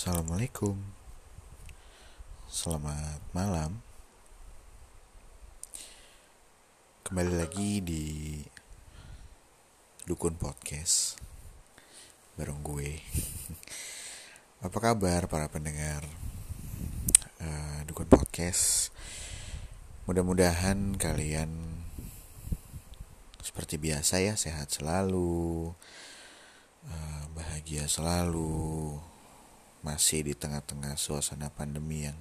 Assalamualaikum. Selamat malam. Kembali lagi di Dukun Podcast Bareng gue. Apa kabar para pendengar uh, Dukun Podcast? Mudah-mudahan kalian Seperti biasa ya Sehat selalu uh, Bahagia selalu masih di tengah-tengah suasana pandemi yang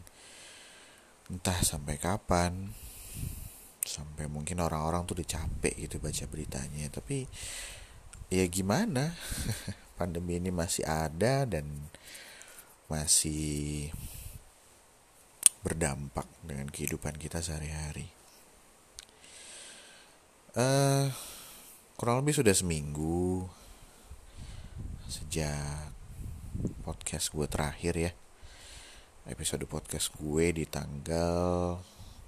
entah sampai kapan sampai mungkin orang-orang tuh udah capek gitu baca beritanya. Tapi ya gimana? Pandemi ini masih ada dan masih berdampak dengan kehidupan kita sehari-hari. Uh, kurang lebih sudah seminggu sejak podcast gue terakhir ya. Episode podcast gue di tanggal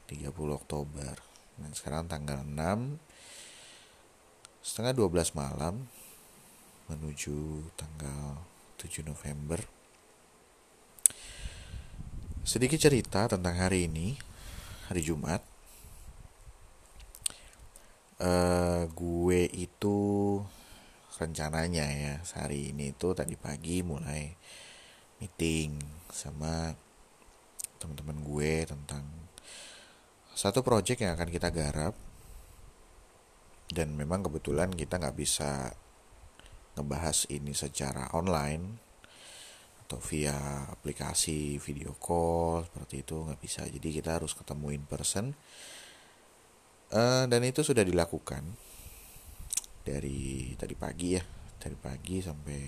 30 Oktober. Dan sekarang tanggal 6 setengah 12 malam menuju tanggal 7 November. Sedikit cerita tentang hari ini hari Jumat. Uh, gue itu rencananya ya hari ini itu tadi pagi mulai meeting sama teman-teman gue tentang satu project yang akan kita garap. Dan memang kebetulan kita nggak bisa ngebahas ini secara online atau via aplikasi video call seperti itu nggak bisa. Jadi kita harus ketemu in person. Uh, dan itu sudah dilakukan dari tadi pagi ya dari pagi sampai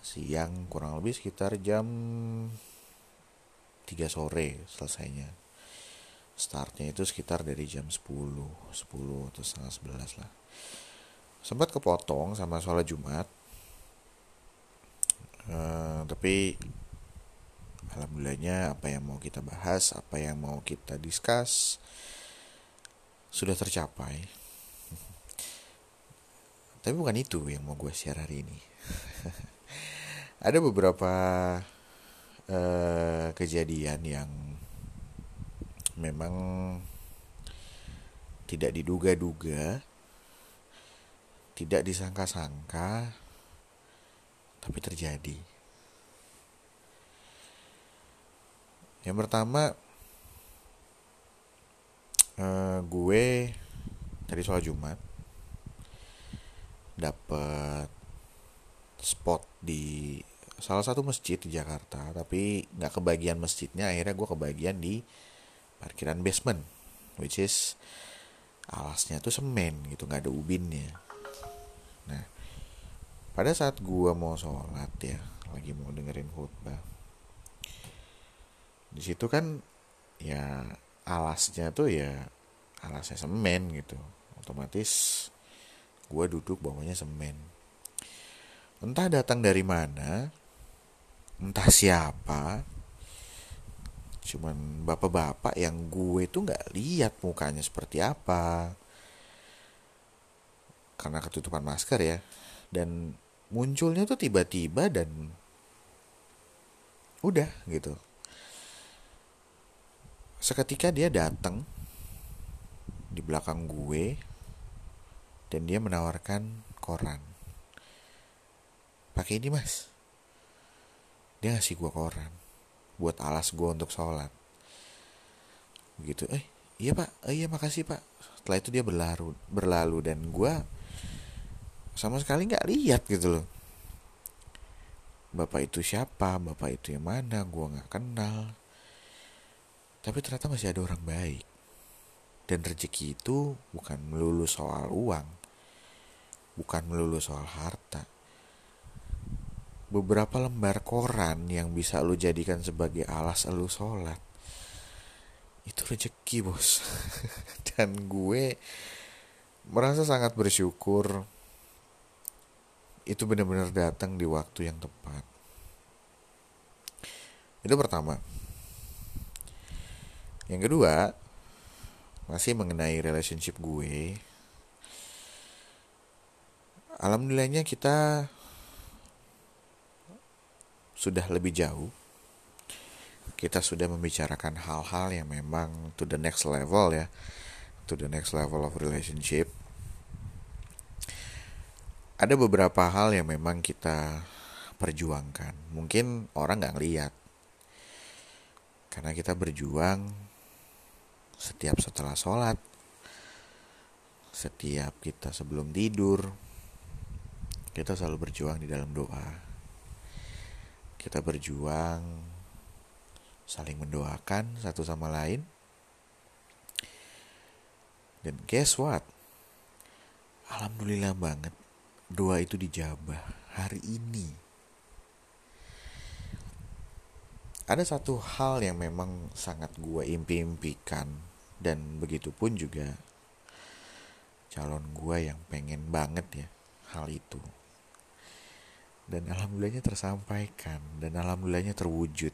siang kurang lebih sekitar jam 3 sore selesainya. Startnya itu sekitar dari jam 10 10 atau setengah 11 lah. Sempat kepotong sama sholat jumat. Uh, tapi alhamdulillahnya apa yang mau kita bahas apa yang mau kita discuss sudah tercapai tapi bukan itu yang mau gue share hari ini. Ada beberapa uh, kejadian yang memang tidak diduga-duga, tidak disangka-sangka, tapi terjadi. Yang pertama, uh, gue tadi sholat Jumat dapat spot di salah satu masjid di Jakarta tapi nggak kebagian masjidnya akhirnya gue kebagian di parkiran basement which is alasnya tuh semen gitu nggak ada ubinnya. Nah pada saat gue mau sholat ya lagi mau dengerin khutbah di situ kan ya alasnya tuh ya alasnya semen gitu otomatis gue duduk bawahnya semen. Entah datang dari mana entah siapa cuman bapak-bapak yang gue tuh nggak lihat mukanya seperti apa. Karena ketutupan masker ya. Dan munculnya tuh tiba-tiba dan udah gitu. Seketika dia datang di belakang gue dan dia menawarkan koran. Pakai ini mas. Dia ngasih gue koran buat alas gue untuk sholat. Begitu eh iya pak. Eh, iya makasih pak. Setelah itu dia berlalu berlalu dan gue sama sekali nggak lihat gitu loh. Bapak itu siapa? Bapak itu yang mana? Gue nggak kenal. Tapi ternyata masih ada orang baik. Dan rezeki itu bukan melulu soal uang bukan melulu soal harta. Beberapa lembar koran yang bisa lu jadikan sebagai alas lu sholat. Itu rezeki bos. Dan gue merasa sangat bersyukur itu benar-benar datang di waktu yang tepat. Itu pertama. Yang kedua, masih mengenai relationship gue alhamdulillahnya kita sudah lebih jauh. Kita sudah membicarakan hal-hal yang memang to the next level ya to the next level of relationship. Ada beberapa hal yang memang kita perjuangkan. Mungkin orang nggak ngeliat. Karena kita berjuang setiap setelah sholat setiap kita sebelum tidur kita selalu berjuang di dalam doa. Kita berjuang saling mendoakan satu sama lain. Dan guess what? Alhamdulillah banget doa itu dijabah hari ini. Ada satu hal yang memang sangat gue impi-impikan dan begitu pun juga calon gue yang pengen banget ya hal itu dan alhamdulillahnya tersampaikan dan alhamdulillahnya terwujud.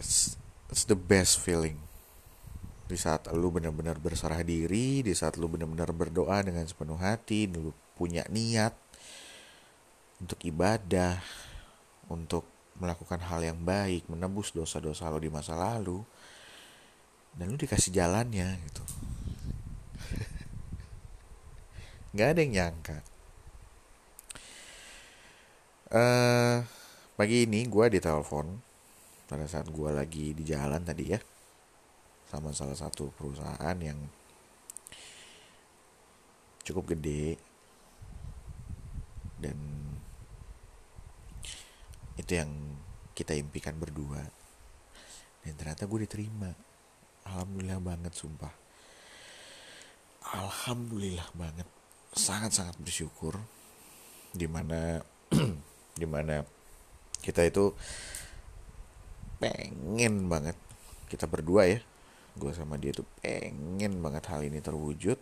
It's, it's the best feeling. Di saat lu benar-benar berserah diri di saat lu benar-benar berdoa dengan sepenuh hati lu punya niat untuk ibadah untuk melakukan hal yang baik menebus dosa-dosa lo di masa lalu dan lu dikasih jalannya gitu. Nggak ada yang nyangka uh, pagi ini gue ditelepon pada saat gue lagi di jalan tadi ya sama salah satu perusahaan yang cukup gede. Dan itu yang kita impikan berdua. Dan ternyata gue diterima. Alhamdulillah banget sumpah. Alhamdulillah banget. Sangat-sangat bersyukur. Di mana di mana kita itu pengen banget kita berdua ya gue sama dia tuh pengen banget hal ini terwujud.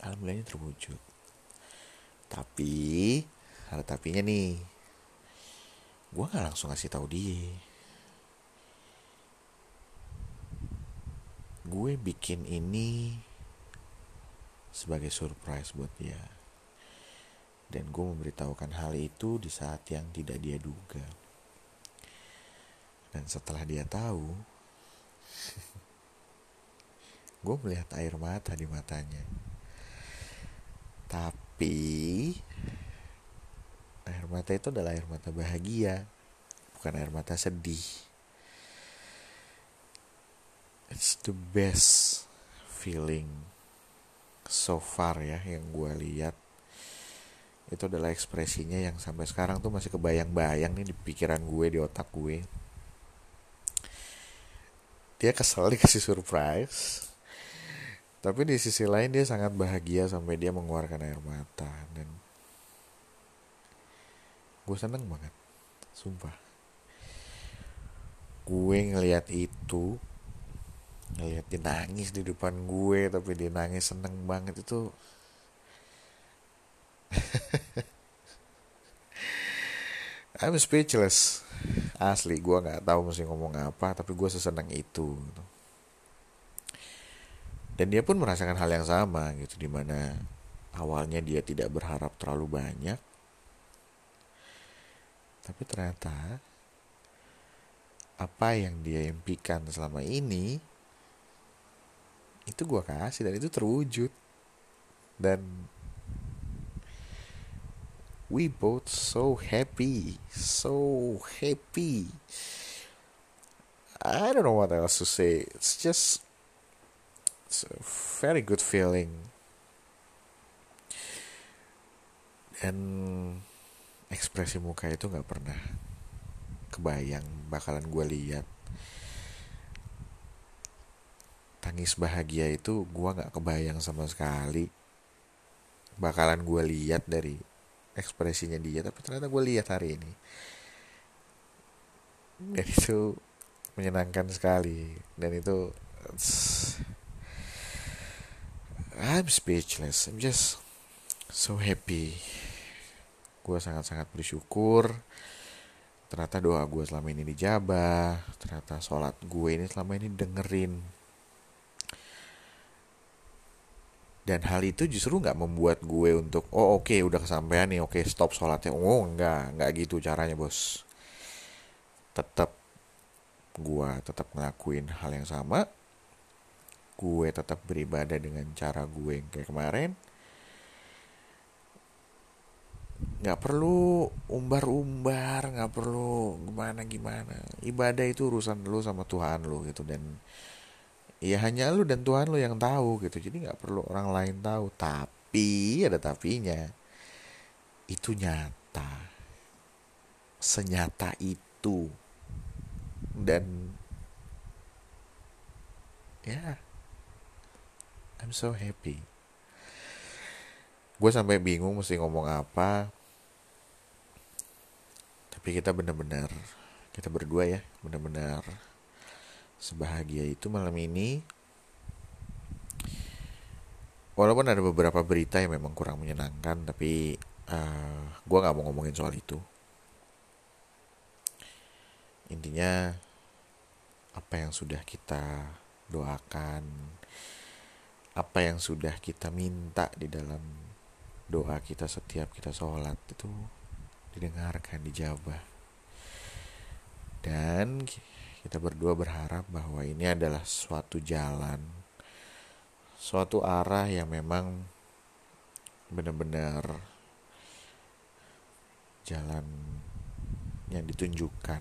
Alhamdulillahnya terwujud. Tapi hal tapinya nih. Gue nggak langsung ngasih tahu dia. Gue bikin ini sebagai surprise buat dia dan gue memberitahukan hal itu di saat yang tidak dia duga. Dan setelah dia tahu gue melihat air mata di matanya. Tapi air mata itu adalah air mata bahagia bukan air mata sedih. It's the best feeling so far ya yang gue lihat itu adalah ekspresinya yang sampai sekarang tuh masih kebayang-bayang nih di pikiran gue di otak gue. Dia kesel dikasih surprise. Tapi di sisi lain dia sangat bahagia sampai dia mengeluarkan air mata dan gue seneng banget sumpah. Gue ngeliat itu ngeliat dia nangis di depan gue tapi dia nangis seneng banget. Itu I'm speechless. Asli gue nggak tahu mesti ngomong apa tapi gue sesenang itu dan dia pun merasakan hal yang sama gitu di mana awalnya dia tidak berharap terlalu banyak. Tapi ternyata apa yang dia impikan selama ini itu gue kasih dan itu terwujud. Dan we both so happy, so happy. I don't know what else to say. It's just it's a very good feeling. Dan ekspresi muka itu nggak pernah kebayang bakalan gue lihat tangis bahagia itu gue nggak kebayang sama sekali bakalan gue lihat dari ekspresinya dia tapi ternyata gue lihat hari ini. Dan itu menyenangkan sekali. Dan itu I'm speechless. I'm just so happy. Gue sangat-sangat bersyukur. Ternyata doa gue selama ini dijabah ternyata sholat gue ini selama ini dengerin dan hal itu justru nggak membuat gue untuk oh oke okay, udah kesampaian nih oke okay, stop sholatnya. Oh nggak nggak gitu caranya bos. Tetap gue tetap ngelakuin hal yang sama. Gue tetap beribadah dengan cara gue yang kayak kemarin. Nggak perlu umbar-umbar nggak perlu gimana gimana ibadah itu urusan lu sama Tuhan lu gitu. Dan ya hanya lu dan Tuhan lu yang tahu gitu. Jadi nggak perlu orang lain tahu. Tapi ada tapinya. Itu nyata. Senyata itu. Dan ya yeah, I'm so happy. Gue sampai bingung mesti ngomong apa. Tapi kita benar-benar kita berdua ya benar-benar sebahagia itu malam ini. Walaupun ada beberapa berita yang memang kurang menyenangkan tapi uh, eh, gue nggak mau ngomongin soal itu. Intinya apa yang sudah kita doakan apa yang sudah kita minta di dalam doa kita setiap kita sholat itu didengarkan dijabah. Dan kita berdua berharap bahwa ini adalah suatu jalan, suatu arah yang memang benar-benar jalan yang ditunjukkan,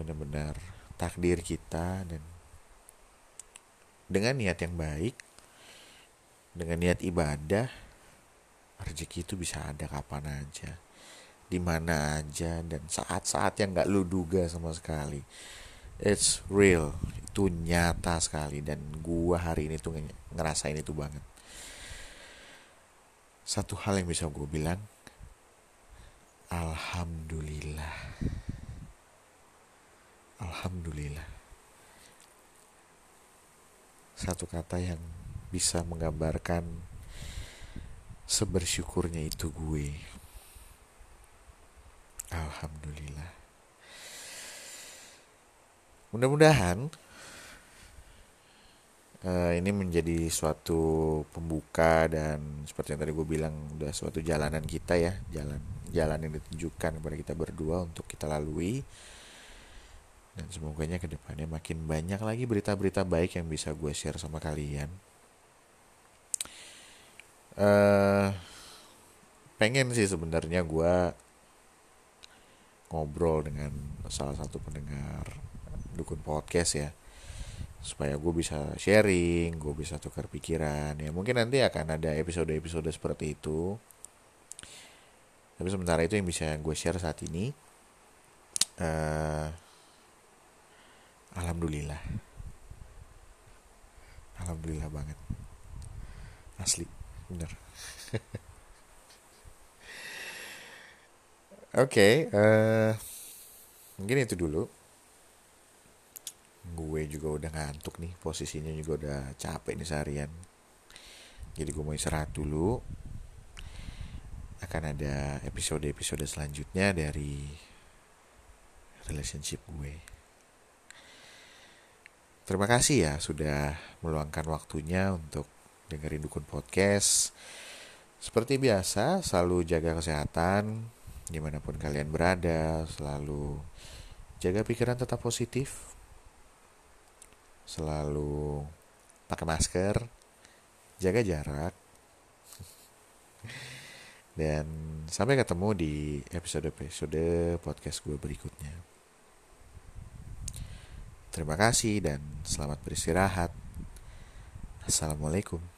benar-benar takdir kita dan dengan niat yang baik, dengan niat ibadah, rezeki itu bisa ada kapan aja di mana aja dan saat-saat yang nggak lu duga sama sekali. It's real. Itu nyata sekali dan gua hari ini tuh ngerasain itu banget. Satu hal yang bisa gue bilang alhamdulillah. Alhamdulillah. Satu kata yang bisa menggambarkan sebersyukurnya itu gue Alhamdulillah. Mudah-mudahan uh, ini menjadi suatu pembuka dan seperti yang tadi gue bilang udah suatu jalanan kita ya, jalan jalan yang ditunjukkan kepada kita berdua untuk kita lalui. Dan semoganya ke depannya makin banyak lagi berita-berita baik yang bisa gue share sama kalian. Uh, pengen sih sebenarnya gue ngobrol dengan salah satu pendengar dukun podcast ya. Supaya gue bisa sharing, gue bisa tukar pikiran. Ya mungkin nanti akan ada episode-episode seperti itu. Tapi sementara itu yang bisa gue share saat ini uh, alhamdulillah. Alhamdulillah banget. Asli bener Oke, okay, uh, eh, mungkin itu dulu. Gue juga udah ngantuk nih, posisinya juga udah capek nih seharian. Jadi gue mau istirahat dulu. Akan ada episode-episode selanjutnya dari relationship gue. Terima kasih ya sudah meluangkan waktunya untuk dengerin Dukun Podcast. Seperti biasa, selalu jaga kesehatan, di mana pun kalian berada selalu jaga pikiran tetap positif. Selalu pakai masker jaga jarak. Dan sampai ketemu di episode-episode podcast gue berikutnya. Terima kasih dan selamat beristirahat. Assalamualaikum